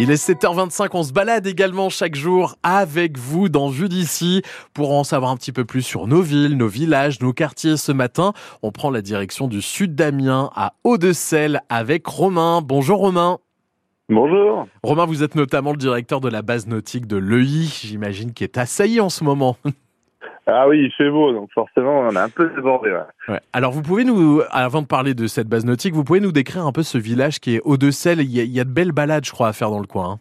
Il est 7h25, on se balade également chaque jour avec vous dans Vue d'ici pour en savoir un petit peu plus sur nos villes, nos villages, nos quartiers. Ce matin, on prend la direction du sud d'Amiens à Haut-de-Selle avec Romain. Bonjour Romain. Bonjour. Romain, vous êtes notamment le directeur de la base nautique de l'EI, j'imagine, qui est assailli en ce moment. Ah oui, il fait beau, donc forcément, on a un peu débordé. Ouais. Ouais. Alors, vous pouvez nous, avant de parler de cette base nautique, vous pouvez nous décrire un peu ce village qui est Haut-de-Selle. Il, il, y a de belles balades, je crois, à faire dans le coin. Hein.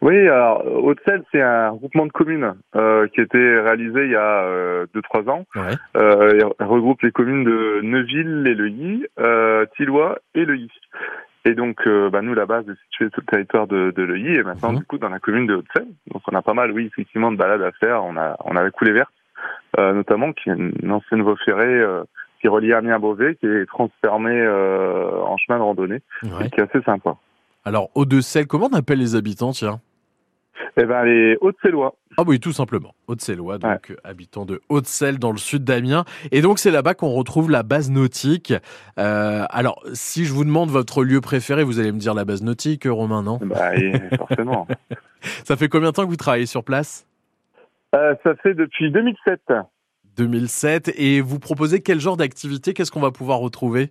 Oui, alors Haute-Selle, c'est un groupement de communes euh, qui a été réalisé il y a 2-3 euh, ans. Ouais. Euh, il regroupe les communes de Neuville et Leuilly, euh, Tillois et Leuilly. Et donc, euh, bah, nous, la base est située sur le territoire de, de Leuilly et maintenant, Mhm. du coup, dans la commune de Haute-Selle. Donc, on a pas mal, oui, effectivement, de balades à faire. On a, on a la coulée verte, notamment, qui est une ancienne voie ferrée euh, qui relie Amiens à Beauvais, qui est transformée euh, en chemin de randonnée, Ouais. et qui est assez sympa. Alors, Haut-de-Selle, comment on appelle les habitants, tiens? Eh ben, les Hautes-Cellois. Ah oui, tout simplement. Haute-Cellois, donc euh, habitants de Haute-Selle dans le sud d'Amiens. Et donc, c'est là-bas qu'on retrouve la base nautique. Euh, alors, si je vous demande votre lieu préféré, vous allez me dire la base nautique, euh, Romain, non? Bah, forcément. Ça fait combien de temps que vous travaillez sur place? Euh, ça fait depuis 2007. 2007. Et vous proposez quel genre d'activité? Qu'est-ce qu'on va pouvoir retrouver?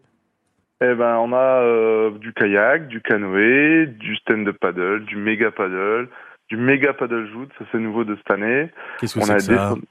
Eh ben, on a euh, du kayak, du canoë, du stand-up paddle, du méga paddle, du méga paddle joute, ça c'est nouveau de cette année. Qu'est-ce que c'est que ça? des-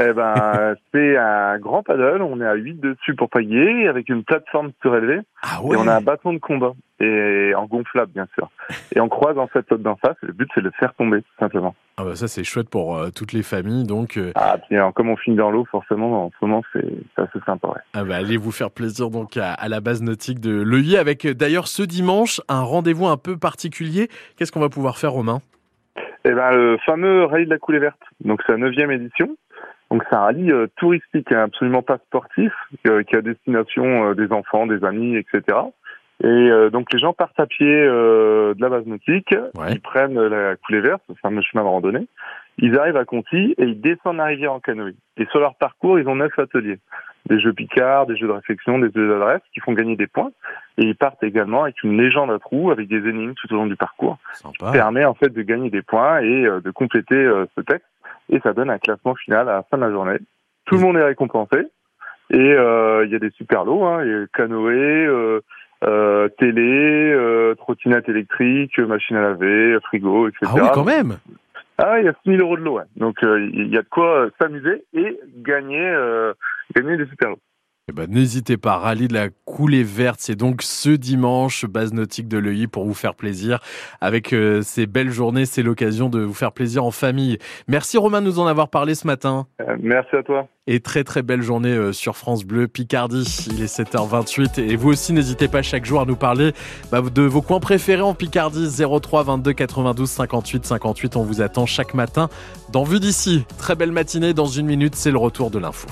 Eh ben, c'est un grand paddle, on est à 8 dessus pour pailler, avec une plateforme surélevée, Ah et on a un bâton de combat, et en gonflable bien sûr. Et on croise en fait l'autre d'en face, et le but c'est de le faire tomber, simplement. Ah bah Ça, c'est chouette pour euh, toutes les familles. Donc, euh, Ah, puis alors, comme on finit dans l'eau, forcément, en ce moment, c'est assez sympa, ouais. ah bah, allez vous faire plaisir donc à, à la base nautique de Leuilly avec euh, d'ailleurs ce dimanche un rendez-vous un peu particulier. Qu'est-ce qu'on va pouvoir faire, Romain? Eh ben, le fameux rallye de la coulée verte. Donc, c'est la neuvième édition. Donc, c'est un rallye euh, touristique, absolument pas sportif, euh, qui est à destination euh, des enfants, des amis, etc. Et euh, donc, les gens partent à pied euh, de la base nautique, Ouais. ils prennent la coulée verte, ce fameux chemin de randonnée, ils arrivent à Conti et ils descendent la rivière en canoë. Et sur leur parcours, ils ont neuf ateliers. Des jeux picards, des jeux de réflexion, des jeux d'adresse qui font gagner des points. Et ils partent également avec une légende à trous, avec des énigmes tout au long du parcours Sympa. permet en fait de gagner des points et euh, de compléter euh, ce texte et ça donne un classement final à la fin de la journée. Tout le monde est récompensé et euh, il y a des super lots, hein, il y a canoë, euh, euh, télé, euh, trottinette électrique, machine à laver, frigo, etc. Ah oui, quand même Ah, il y a 6000 euros de lot, ouais. donc euh, il y a de quoi s'amuser et gagner euh, gagner des super lots. Eh ben, N'hésitez pas, rallye de la coulée verte, c'est donc ce dimanche, base nautique de l'EI pour vous faire plaisir. Avec euh, ces belles journées, c'est l'occasion de vous faire plaisir en famille. Merci Romain de nous en avoir parlé ce matin. Euh, merci à toi. Et très très belle journée euh, sur France Bleu Picardie. Il est 7h28 et vous aussi n'hésitez pas chaque jour à nous parler bah, de vos coins préférés en Picardie 03 22 92 58 58. On vous attend chaque matin dans Vue d'ici. Très belle matinée. Dans une minute, c'est le retour de l'info.